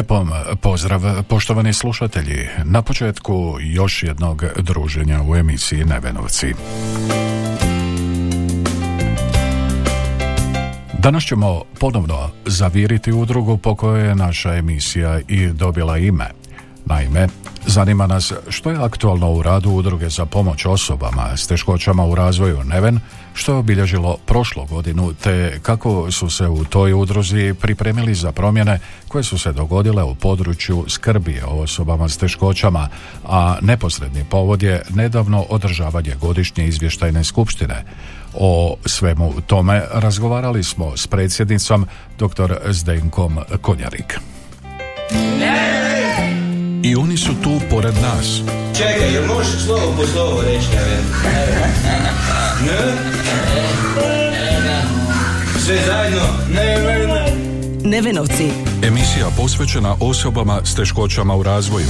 Lijep vam pozdrav, poštovani slušatelji. Na početku još jednog druženja u emisiji Nevenovci. Danas ćemo ponovno zaviriti udrugu po kojoj je naša emisija i dobila ime. Naime, zanima nas što je aktualno u radu udruge za pomoć osobama s teškoćama u razvoju Neven, što je obilježilo prošlu godinu, te kako su se u toj udruzi pripremili za promjene koje su se dogodile u području skrbi o osobama s teškoćama, a neposredni povod je nedavno održavanje godišnje izvještajne skupštine. O svemu tome razgovarali smo s predsjednicom dr. Zdenkom Konjarik. I oni su tu pored nas. Čekaj, jel možeš slovo po slovo reći? Ne? Sve zajedno? Neven. Nevenovci. Emisija posvećena osobama s teškoćama u razvoju.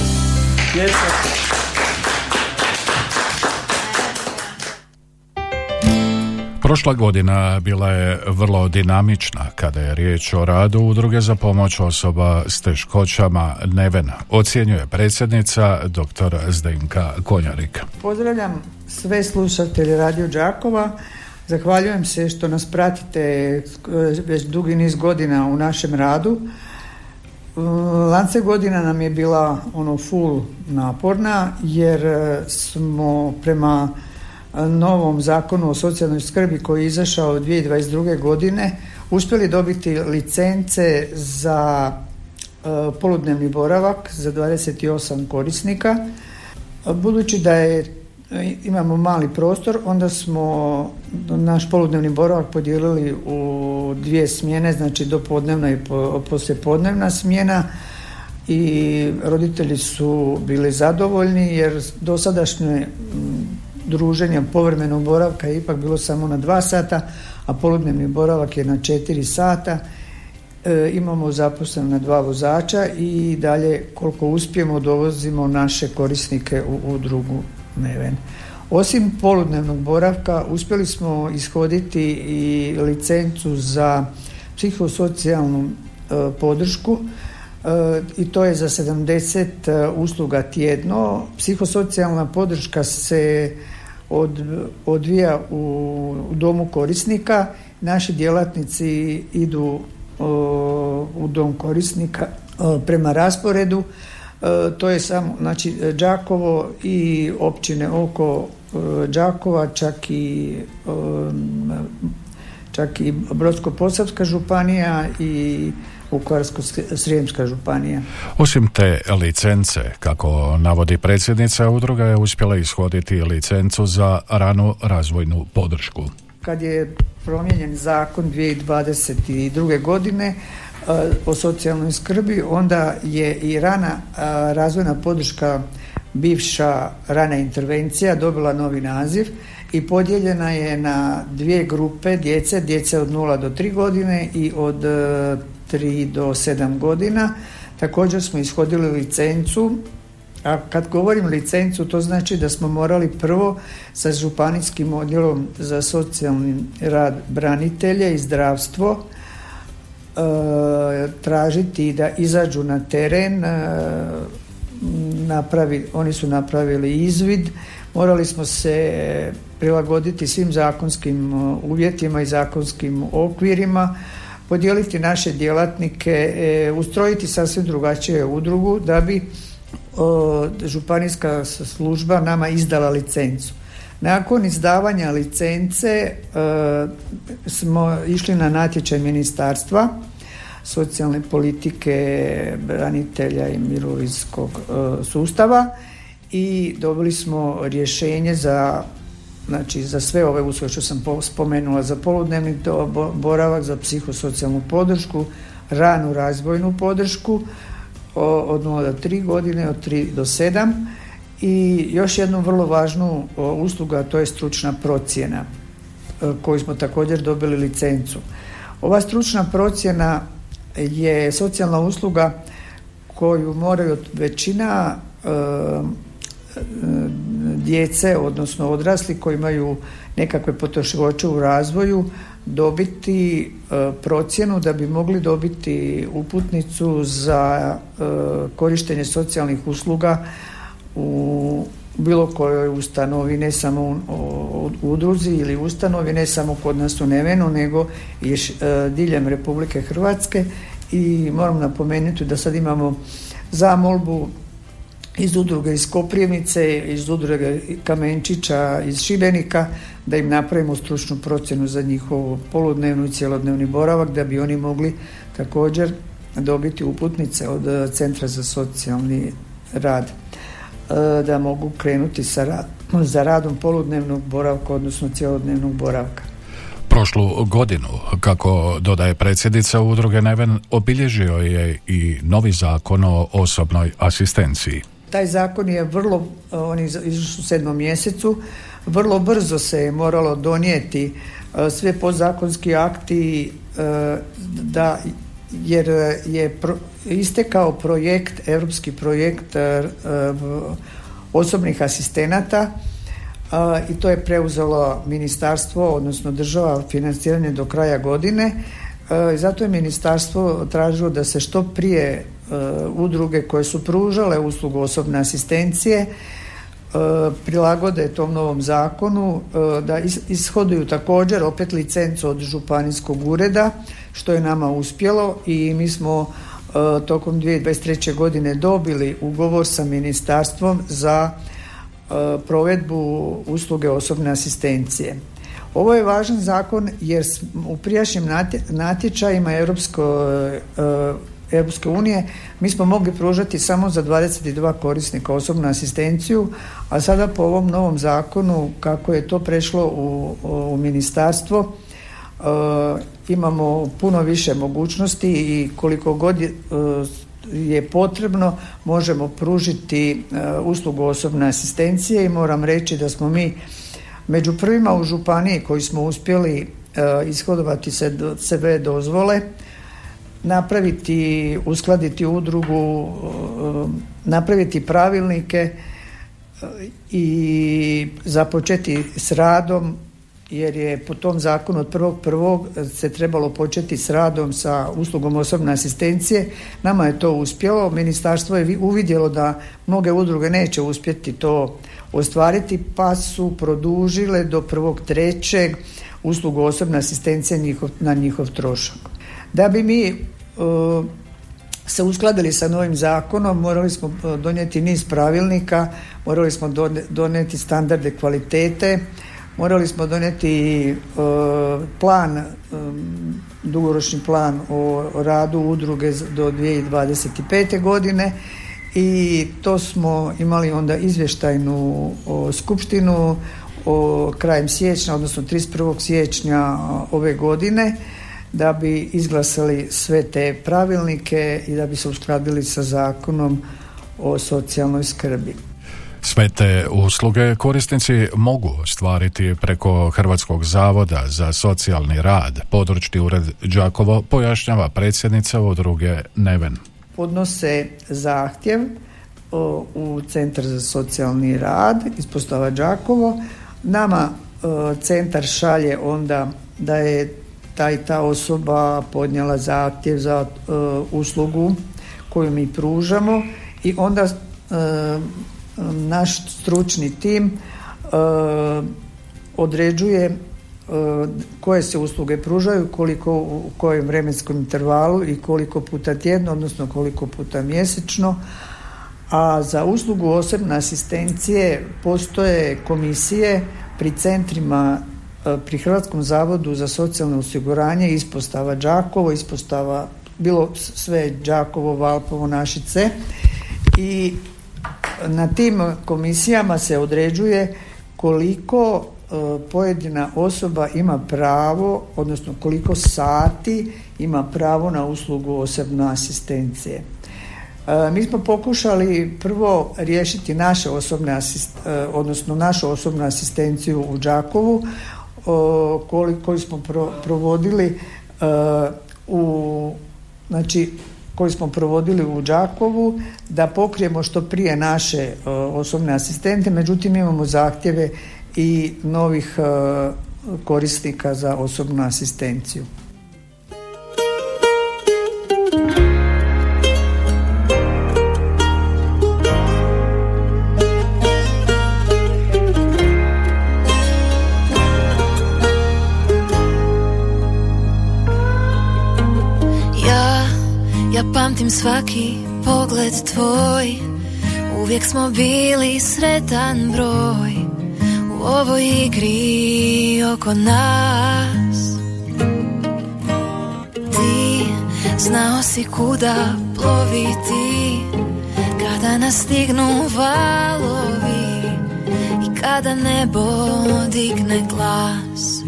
Prošla godina bila je vrlo dinamična kada je riječ o radu udruge za pomoć osoba s teškoćama Neven, ocjenjuje predsjednica dr. Zdenka Konjarik. Pozdravljam sve slušatelje Radio Đakova. Zahvaljujem se što nas pratite eh, već dugi niz godina u našem radu. Eh, Lance godina nam je bila ono full naporna jer eh, smo prema novom zakonu o socijalnoj skrbi koji je izašao 2022. godine uspjeli dobiti licence za e, poludnevni boravak za 28 korisnika. Budući da je imamo mali prostor, onda smo naš poludnevni boravak podijelili u dvije smjene, znači dopodnevna i po, poslijepodnevna smjena i roditelji su bili zadovoljni jer dosadašnje druženja povremenog boravka je ipak bilo samo na dva sata, a poludnevni boravak je na četiri sata. E, imamo na dva vozača i dalje koliko uspijemo dovozimo naše korisnike u udrugu Neven. Osim poludnevnog boravka uspjeli smo ishoditi i licencu za psihosocijalnu e, podršku i to je za 70 e, usluga tjedno. Psihosocijalna podrška se od, odvija u, domu korisnika. Naši djelatnici idu u dom korisnika prema rasporedu. to je samo, znači, Đakovo i općine oko Đakova, čak i čak i Brodsko-Posavska županija i Vukovarsko-Srijemska županija. Osim te licence, kako navodi predsjednica udruga, je uspjela ishoditi licencu za ranu razvojnu podršku. Kad je promijenjen zakon 2022. godine e, o socijalnoj skrbi, onda je i rana razvojna podrška bivša rana intervencija dobila novi naziv i podijeljena je na dvije grupe djece, djece od 0 do 3 godine i od 3 do 7 godina. Također smo ishodili licencu. A kad govorim licencu, to znači da smo morali prvo sa županijskim odjelom za socijalni rad branitelje i zdravstvo e, tražiti da izađu na teren, e, napravi, oni su napravili izvid, morali smo se prilagoditi svim zakonskim uh, uvjetima i zakonskim okvirima, podijeliti naše djelatnike, e, ustrojiti sasvim drugačije udrugu da bi županijska služba nama izdala licencu. Nakon izdavanja licence e, smo išli na natječaj ministarstva socijalne politike, branitelja i mirovinskog e, sustava i dobili smo rješenje za znači za sve ove usluge što sam spomenula za poludnevni boravak, za psihosocijalnu podršku, ranu razvojnu podršku od 0 do 3 godine, od 3 do 7 i još jednu vrlo važnu uslugu, a to je stručna procjena e, koju smo također dobili licencu. Ova stručna procjena je socijalna usluga koju moraju većina e, djece, odnosno odrasli koji imaju nekakve poteškoće u razvoju dobiti e, procjenu da bi mogli dobiti uputnicu za e, korištenje socijalnih usluga u bilo kojoj ustanovi, ne samo u udruzi ili ustanovi, ne samo kod nas u Nevenu, nego i e, diljem Republike Hrvatske. I moram napomenuti da sad imamo zamolbu iz udruge iz Koprivnice, iz udruge Kamenčića, iz Šibenika, da im napravimo stručnu procjenu za njihovu poludnevnu i cjelodnevni boravak, da bi oni mogli također dobiti uputnice od e, Centra za socijalni rad, e, da mogu krenuti sa rad, za radom poludnevnog boravka, odnosno cjelodnevnog boravka. Prošlu godinu, kako dodaje predsjednica udruge Neven, obilježio je i novi zakon o osobnoj asistenciji. Taj zakon je vrlo, on je u sedmom mjesecu, vrlo brzo se je moralo donijeti e, sve podzakonski akti e, da jer je istekao projekt, europski projekt e, osobnih asistenata i to je preuzelo ministarstvo, odnosno država financiranje do kraja godine. Zato je ministarstvo tražilo da se što prije udruge koje su pružale uslugu osobne asistencije prilagode tom novom zakonu, da ishoduju također opet licencu od županijskog ureda, što je nama uspjelo i mi smo tokom 2023. godine dobili ugovor sa ministarstvom za provedbu usluge osobne asistencije. Ovo je važan zakon jer u prijašnjim natječajima Europsko, Europske unije. Mi smo mogli pružati samo za 22 korisnika osobnu asistenciju, a sada po ovom novom zakonu kako je to prešlo u, u ministarstvo imamo puno više mogućnosti i koliko god je, je potrebno možemo pružiti e, uslugu osobne asistencije i moram reći da smo mi među prvima u županiji koji smo uspjeli e, ishodovati se sebe dozvole napraviti, uskladiti udrugu, e, napraviti pravilnike i započeti s radom jer je po tom zakonu od prvog prvog se trebalo početi s radom sa uslugom osobne asistencije. Nama je to uspjelo. Ministarstvo je uvidjelo da mnoge udruge neće uspjeti to ostvariti pa su produžile do prvog trećeg uslugu osobne asistencije na njihov trošak. Da bi mi uh, se uskladili sa novim zakonom, morali smo uh, donijeti niz pravilnika, morali smo donijeti standarde kvalitete, morali smo donijeti e, plan, e, dugoročni plan o radu udruge do 2025. godine i to smo imali onda izvještajnu skupštinu o krajem siječnja, odnosno 31. siječnja ove godine da bi izglasali sve te pravilnike i da bi se uskladili sa zakonom o socijalnoj skrbi. Sve te usluge korisnici mogu ostvariti preko Hrvatskog zavoda za socijalni rad. Područni ured Đakovo pojašnjava predsjednica udruge Neven. Podnose zahtjev u Centar za socijalni rad ispostava Đakovo. Nama centar šalje onda da je ta i ta osoba podnijela zahtjev za uslugu koju mi pružamo i onda naš stručni tim e, određuje e, koje se usluge pružaju, koliko u kojem vremenskom intervalu i koliko puta tjedno, odnosno koliko puta mjesečno. A za uslugu osobne asistencije postoje komisije pri centrima e, pri Hrvatskom zavodu za socijalno osiguranje ispostava Đakovo, ispostava bilo sve Đakovo, Valpovo, Našice i na tim komisijama se određuje koliko e, pojedina osoba ima pravo, odnosno koliko sati ima pravo na uslugu osobne asistencije. E, mi smo pokušali prvo riješiti naše osobne asist, e, odnosno našu osobnu asistenciju u Đakovu koju smo provodili u znači koji smo provodili u Đakovu da pokrijemo što prije naše osobne asistente, međutim imamo zahtjeve i novih korisnika za osobnu asistenciju. Svaki pogled tvoj. Uvijek smo bili sretan broj U ovoj igri oko nas. Ti znao si kuda ploviti Kada nas stignu valovi I kada nebo digne glas.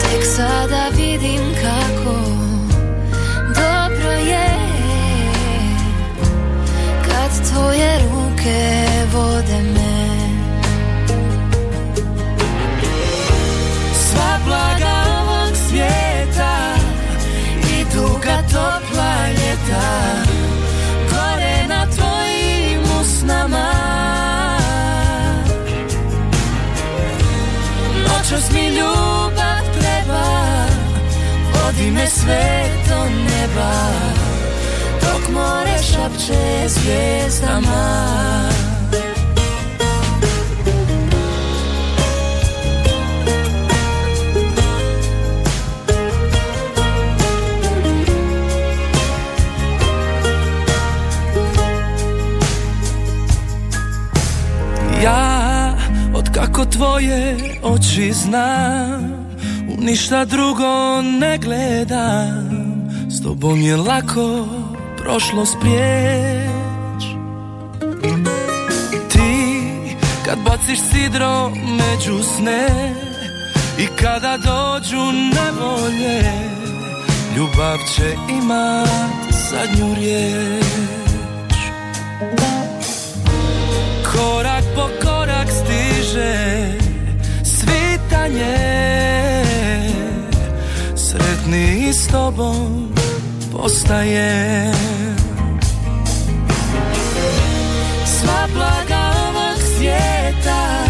Tek sada vidim kako sve do neba Dok more šapće zvijezdama Ja, od kako tvoje oči znam ništa drugo ne gledam. S tobom je lako prošlo sprijeć Ti kad baciš sidro među sne I kada dođu nevolje Ljubav će imat zadnju riječ. Korak po korak stiže svitanje sretni s tobom postaje. Sva blaga ovog svijeta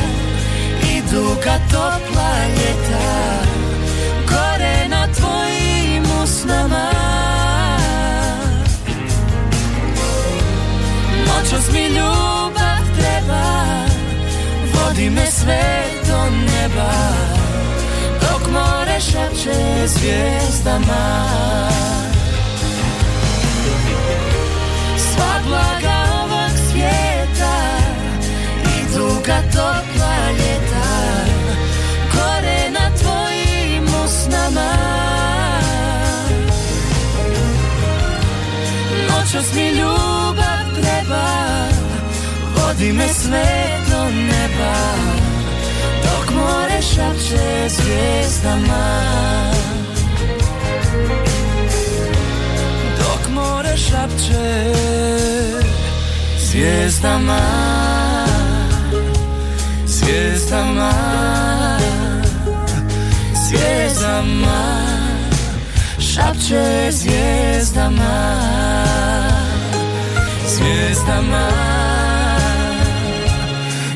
Idu ka topla ljeta Gore na tvojim usnama. Noćas mi ljubav treba Vodi me sve do neba zvijezdama Sva blaga ovog svijeta I duga topla ljeta Gore na tvojim usnama. Noćas mi ljubav treba Vodi me sve do neba more šapće zvijezdama šapće zvijezdama Zvijezdama Zvijezdama Šapće zvijezdama Zvijezdama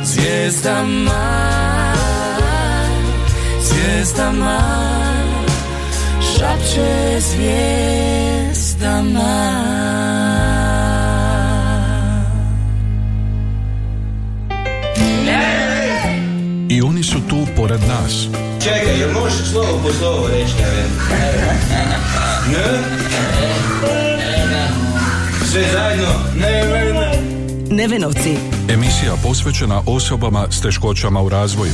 Zvijezdama zvijezdama Šapće zvijezdama I oni su tu pored nas. Čekaj, jel možeš slovo po slovo reći, Ne? Sve zajedno? Ne, ne, ne. Nevenovci. Emisija posvećena osobama s teškoćama u razvoju.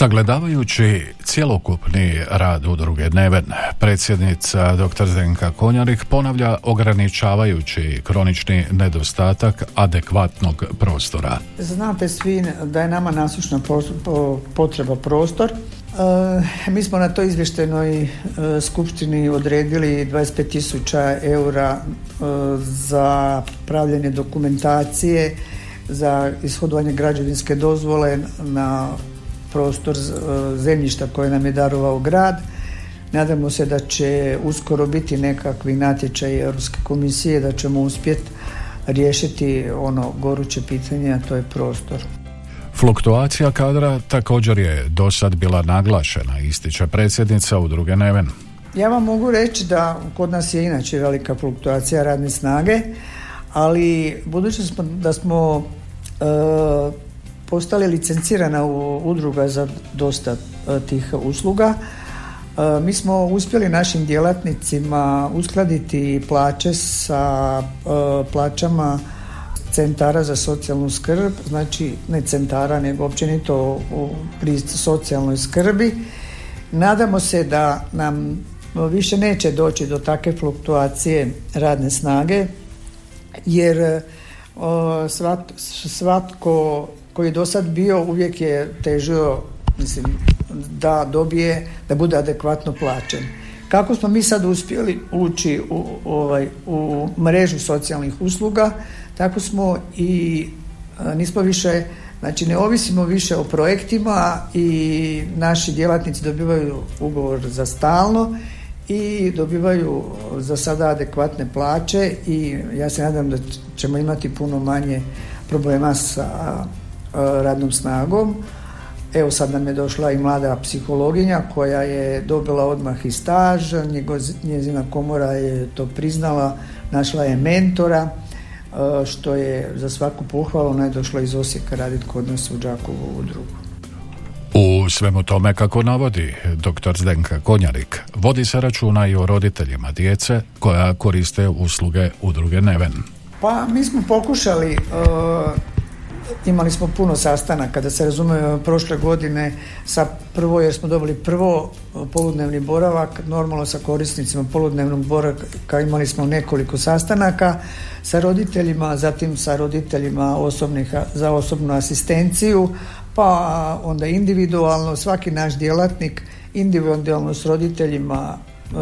Sagledavajući cjelokupni rad udruge Neven, predsjednica dr. Zdenka Konjarik ponavlja ograničavajući kronični nedostatak adekvatnog prostora. Znate svi da je nama nasušna potreba prostor. E, mi smo na toj izvještajnoj e, skupštini odredili 25.000 eura e, za pravljanje dokumentacije za ishodovanje građevinske dozvole na prostor e, zemljišta koje nam je darovao grad. Nadamo se da će uskoro biti nekakvi natječaj Europske komisije, da ćemo uspjeti riješiti ono goruće pitanje, a to je prostor. Fluktuacija kadra također je do sad bila naglašena, ističe predsjednica udruge Neven. Ja vam mogu reći da kod nas je inače velika fluktuacija radne snage, ali budući smo, da smo e, postali licencirana udruga za dosta e, tih usluga. E, mi smo uspjeli našim djelatnicima uskladiti plaće sa e, plaćama centara za socijalnu skrb, znači ne centara nego općenito pri socijalnoj skrbi. Nadamo se da nam više neće doći do takve fluktuacije radne snage jer svatko koji je do sad bio uvijek je težio mislim, da dobije, da bude adekvatno plaćen. Kako smo mi sad uspjeli ući u, ovaj, u mrežu socijalnih usluga, tako smo i nismo više, znači ne ovisimo više o projektima i naši djelatnici dobivaju ugovor za stalno i dobivaju za sada adekvatne plaće i ja se nadam da ćemo imati puno manje problema sa E, radnom snagom. Evo sad nam je došla i mlada psihologinja koja je dobila odmah i staž, njezina komora je to priznala, našla je mentora, e, što je za svaku pohvalu, ona je došla iz Osijeka raditi kod nas u Đakovu udrugu. U svemu tome, kako navodi dr. Zdenka Konjarik, vodi se računa i o roditeljima djece koja koriste usluge udruge Neven. Pa mi smo pokušali uh, imali smo puno sastanaka, da se razume prošle godine sa prvo, jer smo dobili prvo poludnevni boravak, normalno sa korisnicima poludnevnog boravka imali smo nekoliko sastanaka sa roditeljima, zatim sa roditeljima osobnih, za osobnu asistenciju, pa onda individualno, svaki naš djelatnik individualno s roditeljima e,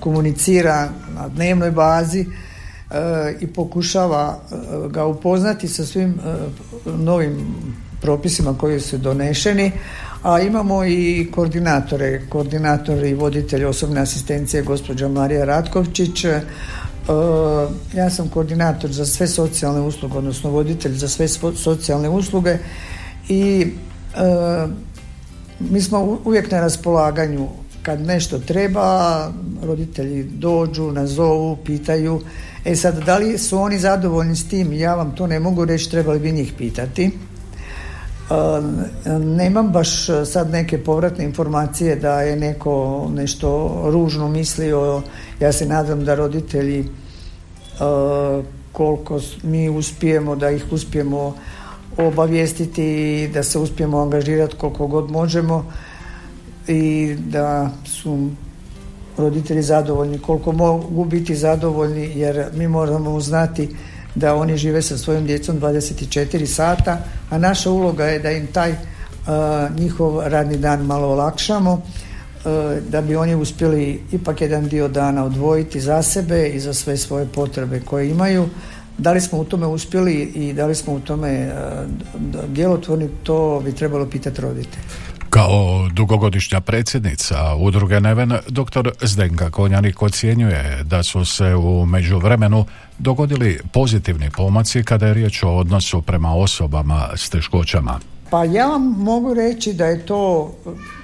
komunicira na dnevnoj bazi E, i pokušava e, ga upoznati sa svim e, novim propisima koji su donešeni, a imamo i koordinatore, koordinator i voditelj osobne asistencije gospođa Marija Ratkovčić. Ja sam koordinator za sve socijalne usluge, odnosno voditelj za sve socijalne usluge i mi smo uvijek na raspolaganju kad nešto treba, roditelji dođu, nazovu, pitaju E sad, da li su oni zadovoljni s tim? Ja vam to ne mogu reći, trebali bi njih pitati. E, nemam baš sad neke povratne informacije da je neko nešto ružno mislio. Ja se nadam da roditelji e, koliko mi uspijemo, da ih uspijemo obavijestiti, da se uspijemo angažirati koliko god možemo i da su roditelji zadovoljni, koliko mogu biti zadovoljni jer mi moramo znati da oni žive sa svojom djecom 24 sata, a naša uloga je da im taj uh, njihov radni dan malo olakšamo, uh, da bi oni uspjeli ipak jedan dio dana odvojiti za sebe i za sve svoje potrebe koje imaju. Da li smo u tome uspjeli i da li smo u tome uh, djelotvorni, to bi trebalo pitati roditelji. Kao dugogodišnja predsjednica udruge Neven, dr. Zdenka Konjanik ocjenjuje da su se u međuvremenu dogodili pozitivni pomaci kada je riječ o odnosu prema osobama s teškoćama. Pa ja vam mogu reći da je to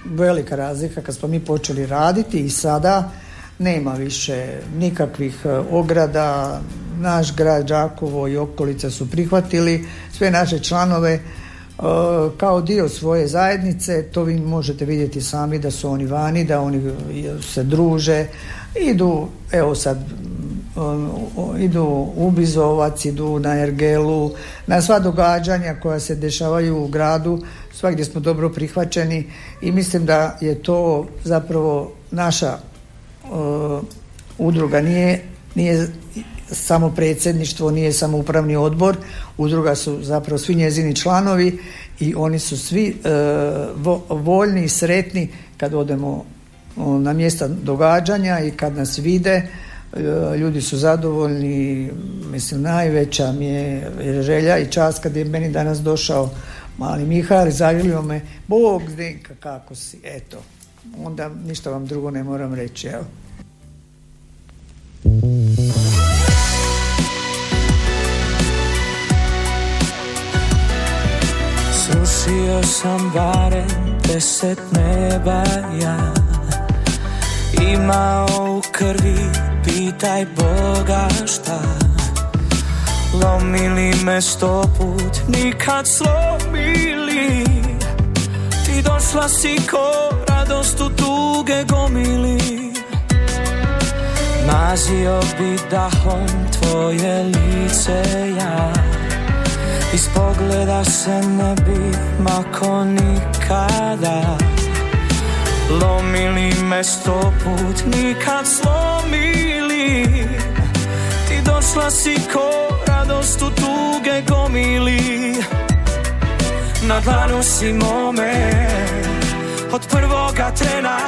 velika razlika kad smo mi počeli raditi i sada nema više nikakvih e, ograda. Naš grad Đakovo i okolice su prihvatili sve naše članove kao dio svoje zajednice, to vi možete vidjeti sami da su oni vani, da oni se druže, idu, evo sad idu u Bizovac, idu na Ergelu, na sva događanja koja se dešavaju u gradu, svakdje smo dobro prihvaćeni i mislim da je to zapravo naša udruga, nije, nije samo predsjedništvo, nije samo upravni odbor, udruga su zapravo svi njezini članovi i oni su svi e, voljni i sretni kad odemo na mjesta događanja i kad nas vide E, ljudi su zadovoljni, mislim najveća mi je želja i čast kad je meni danas došao mali Mihal i zagrlio me, Bog Zdenka kako si, eto, onda ništa vam drugo ne moram reći, evo. Srušio sam barem deset neba ja. Imao u krvi pitaj Boga šta. Lomili me sto put, nikad slomili. Ti došla si ko radost u tuge gomili. Mazio bi dahom tvoje lice ja Iz pogleda se ne bi mako nikada. Lomili me sto put, nikad slomili. Ti došla si ko radost u tuge gomili. Na dlanu si mome Od prvoga trena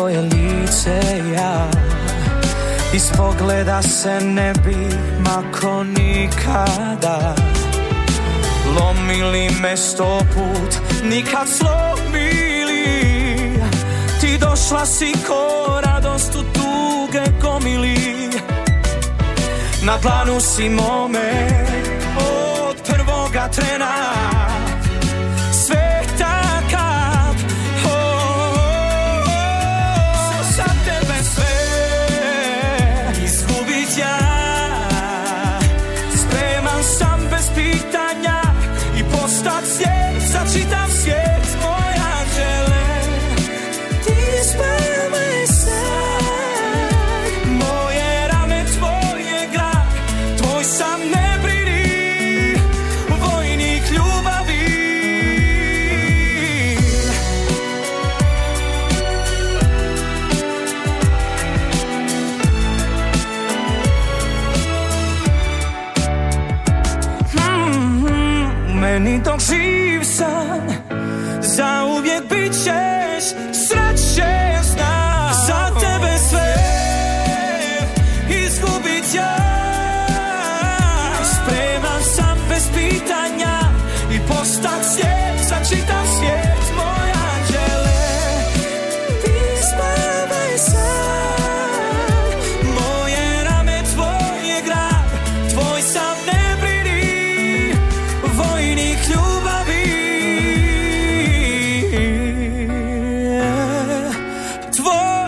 tvoje lice ja. Iz pogleda se ne bi mako nikada. Lomili me sto put, nikad slomili. Ti došla si ko radost u tuge gomili. Na dlanu si mome od prvoga trena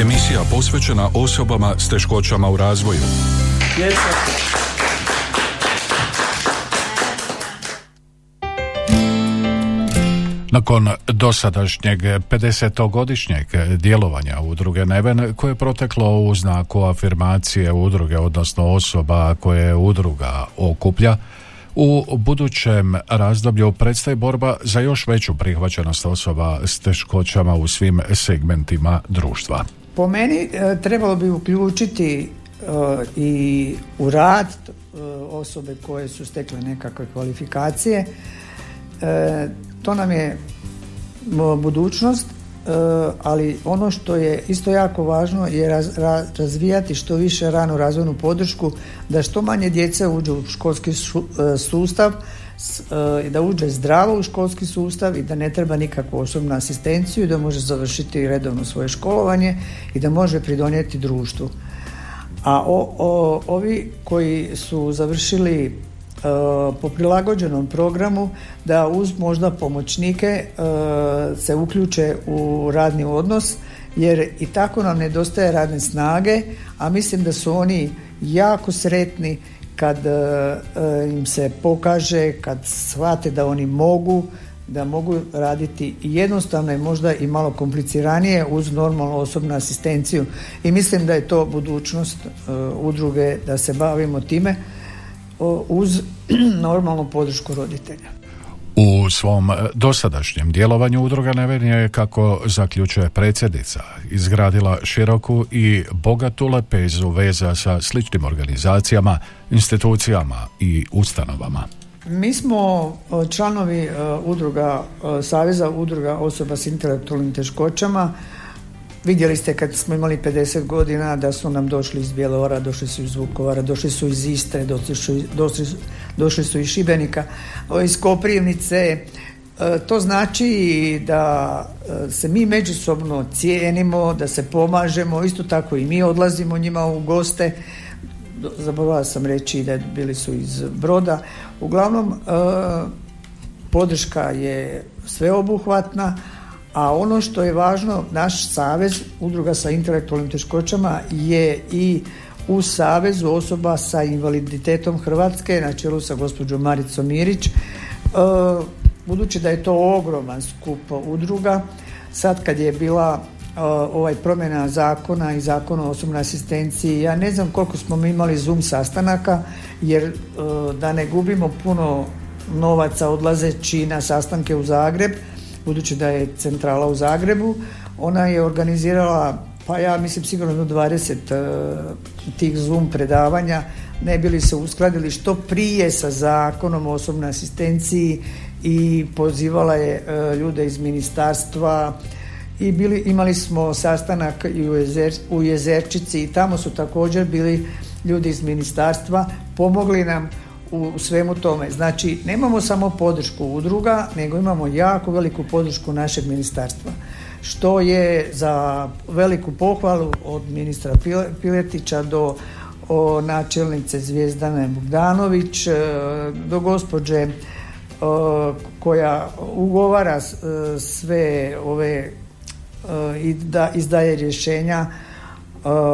Emisija posvećena osobama s teškoćama u razvoju. Nakon dosadašnjeg 50-godišnjeg djelovanja udruge Neven, koje je proteklo u znaku afirmacije udruge, odnosno osoba koje udruga okuplja, U budućem razdoblju predstaje borba za još veću prihvaćenost osoba s teškoćama u svim segmentima društva. Po meni e, trebalo bi uključiti e, i u rad e, osobe koje su stekle nekakve kvalifikacije. To nam je budućnost, ali ono što je isto jako važno je razvijati što više ranu razvojnu podršku da što manje djece uđe u školski sustav da uđe zdravo u školski sustav i da ne treba nikakvu osobnu asistenciju i da može završiti redovno svoje školovanje i da može pridonijeti društvu. A o, ovi koji su završili uh, po prilagođenom programu da uz možda pomoćnike uh, se uključe u radni odnos jer i tako nam nedostaje radne snage, a mislim da su oni jako sretni kad e, e, im se pokaže, kad shvate da oni mogu, da mogu raditi jednostavno i možda i malo kompliciranije uz normalnu osobnu asistenciju i mislim da je to budućnost e, udruge da se bavimo time uz normalnu podršku roditelja. U svom e, dosadašnjem djelovanju udruga Neven je, kako zaključuje predsjednica, izgradila široku i bogatu lepezu veza sa sličnim organizacijama, institucijama i ustanovama. Mi smo e, članovi e, udruga, Saveza udruga osoba s intelektualnim teškoćama Vidjeli ste kad smo imali 50 godina da su nam došli iz Bjelovara, došli su iz Vukovara, došli su iz Istre, došli su, došli, došli su iz Šibenika, iz Koprivnice. E, to znači da e, se mi međusobno cijenimo, da se pomažemo, isto tako i mi odlazimo njima u goste. Zaboravila sam reći da bili su iz Broda. Uglavnom, e, podrška je sveobuhvatna, a ono što je važno, naš savez udruga sa intelektualnim teškoćama je i u savezu osoba sa invaliditetom Hrvatske na čelu sa gospođom Maricom Mirić. E, budući da je to ogroman skup udruga, sad kad je bila e, ovaj promjena zakona i zakona o osobnoj asistenciji, ja ne znam koliko smo mi imali Zoom sastanaka, jer e, da ne gubimo puno novaca odlazeći na sastanke u Zagreb, budući da je centrala u Zagrebu, ona je organizirala pa ja mislim sigurno do 20 uh, tih Zoom predavanja ne bili se uskladili što prije sa zakonom o osobnoj asistenciji i pozivala je uh, ljude iz ministarstva i bili, imali smo sastanak i u, u Jezerčici i tamo su također bili ljudi iz ministarstva pomogli nam u svemu tome. Znači, nemamo samo podršku udruga, nego imamo jako veliku podršku našeg ministarstva. Što je za veliku pohvalu od ministra Piletića do o načelnice Zvijezdane Bogdanović, e, do gospođe e, koja ugovara e, sve ove i da izdaje rješenja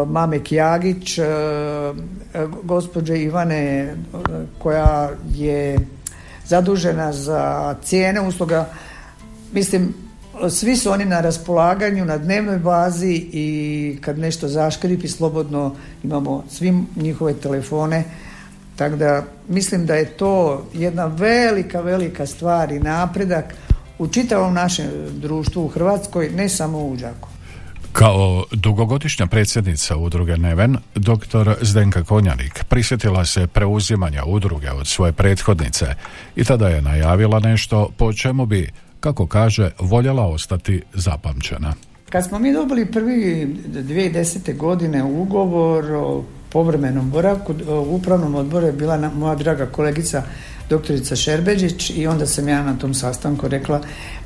Mame Kjagić, e, gospođe Ivane koja je zadužena za cijene usluga. Mislim, svi su oni na raspolaganju na dnevnoj bazi i kad nešto zaškripi slobodno imamo svim njihove telefone. Tako da mislim da je to jedna velika, velika stvar i napredak u čitavom našem društvu u Hrvatskoj, ne samo u Đaku. Kao dugogodišnja predsjednica udruge Neven, dr. Zdenka Konjanik prisjetila se preuzimanja udruge od svoje prethodnice i tada je najavila nešto po čemu bi, kako kaže, voljela ostati zapamćena. Kad smo mi dobili prvi 2010. godine ugovor o povremenom boravku, u upravnom odboru je bila moja draga kolegica doktorica Šerbeđić i onda sam ja na tom sastanku rekla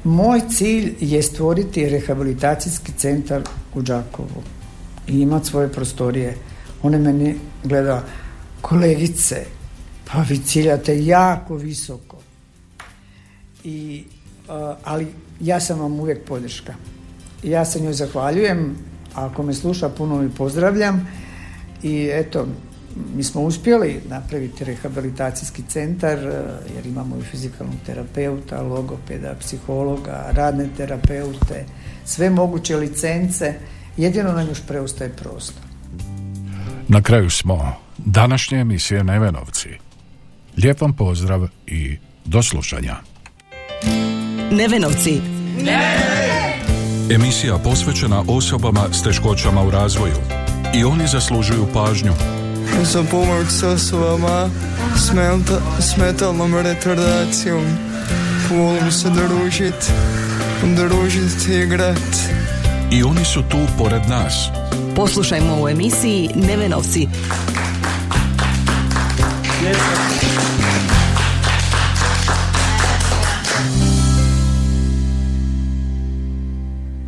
moj cilj je stvoriti rehabilitacijski centar u Đakovu i imati svoje prostorije. Ona meni gleda kolegice, pa vi ciljate jako visoko. I, ali ja sam vam uvijek podrška. Ja se njoj zahvaljujem, ako me sluša puno i pozdravljam i eto, mi smo uspjeli napraviti rehabilitacijski centar e, jer imamo i fizikalnog terapeuta, logopeda, psihologa, radne terapeute, sve moguće licence, jedino nam još preostaje prostor. Na kraju smo današnje emisije Nevenovci. Lijep vam pozdrav i do slušanja. Nevenovci. Emisija posvećena osobama s teškoćama u razvoju. I oni zaslužuju pažnju. Za pomoć s osobama s, menta, s metalnom retardacijom. Volim se družit, družit i igrat. I oni su tu pored nas. Poslušajmo u emisiji Nevenovci.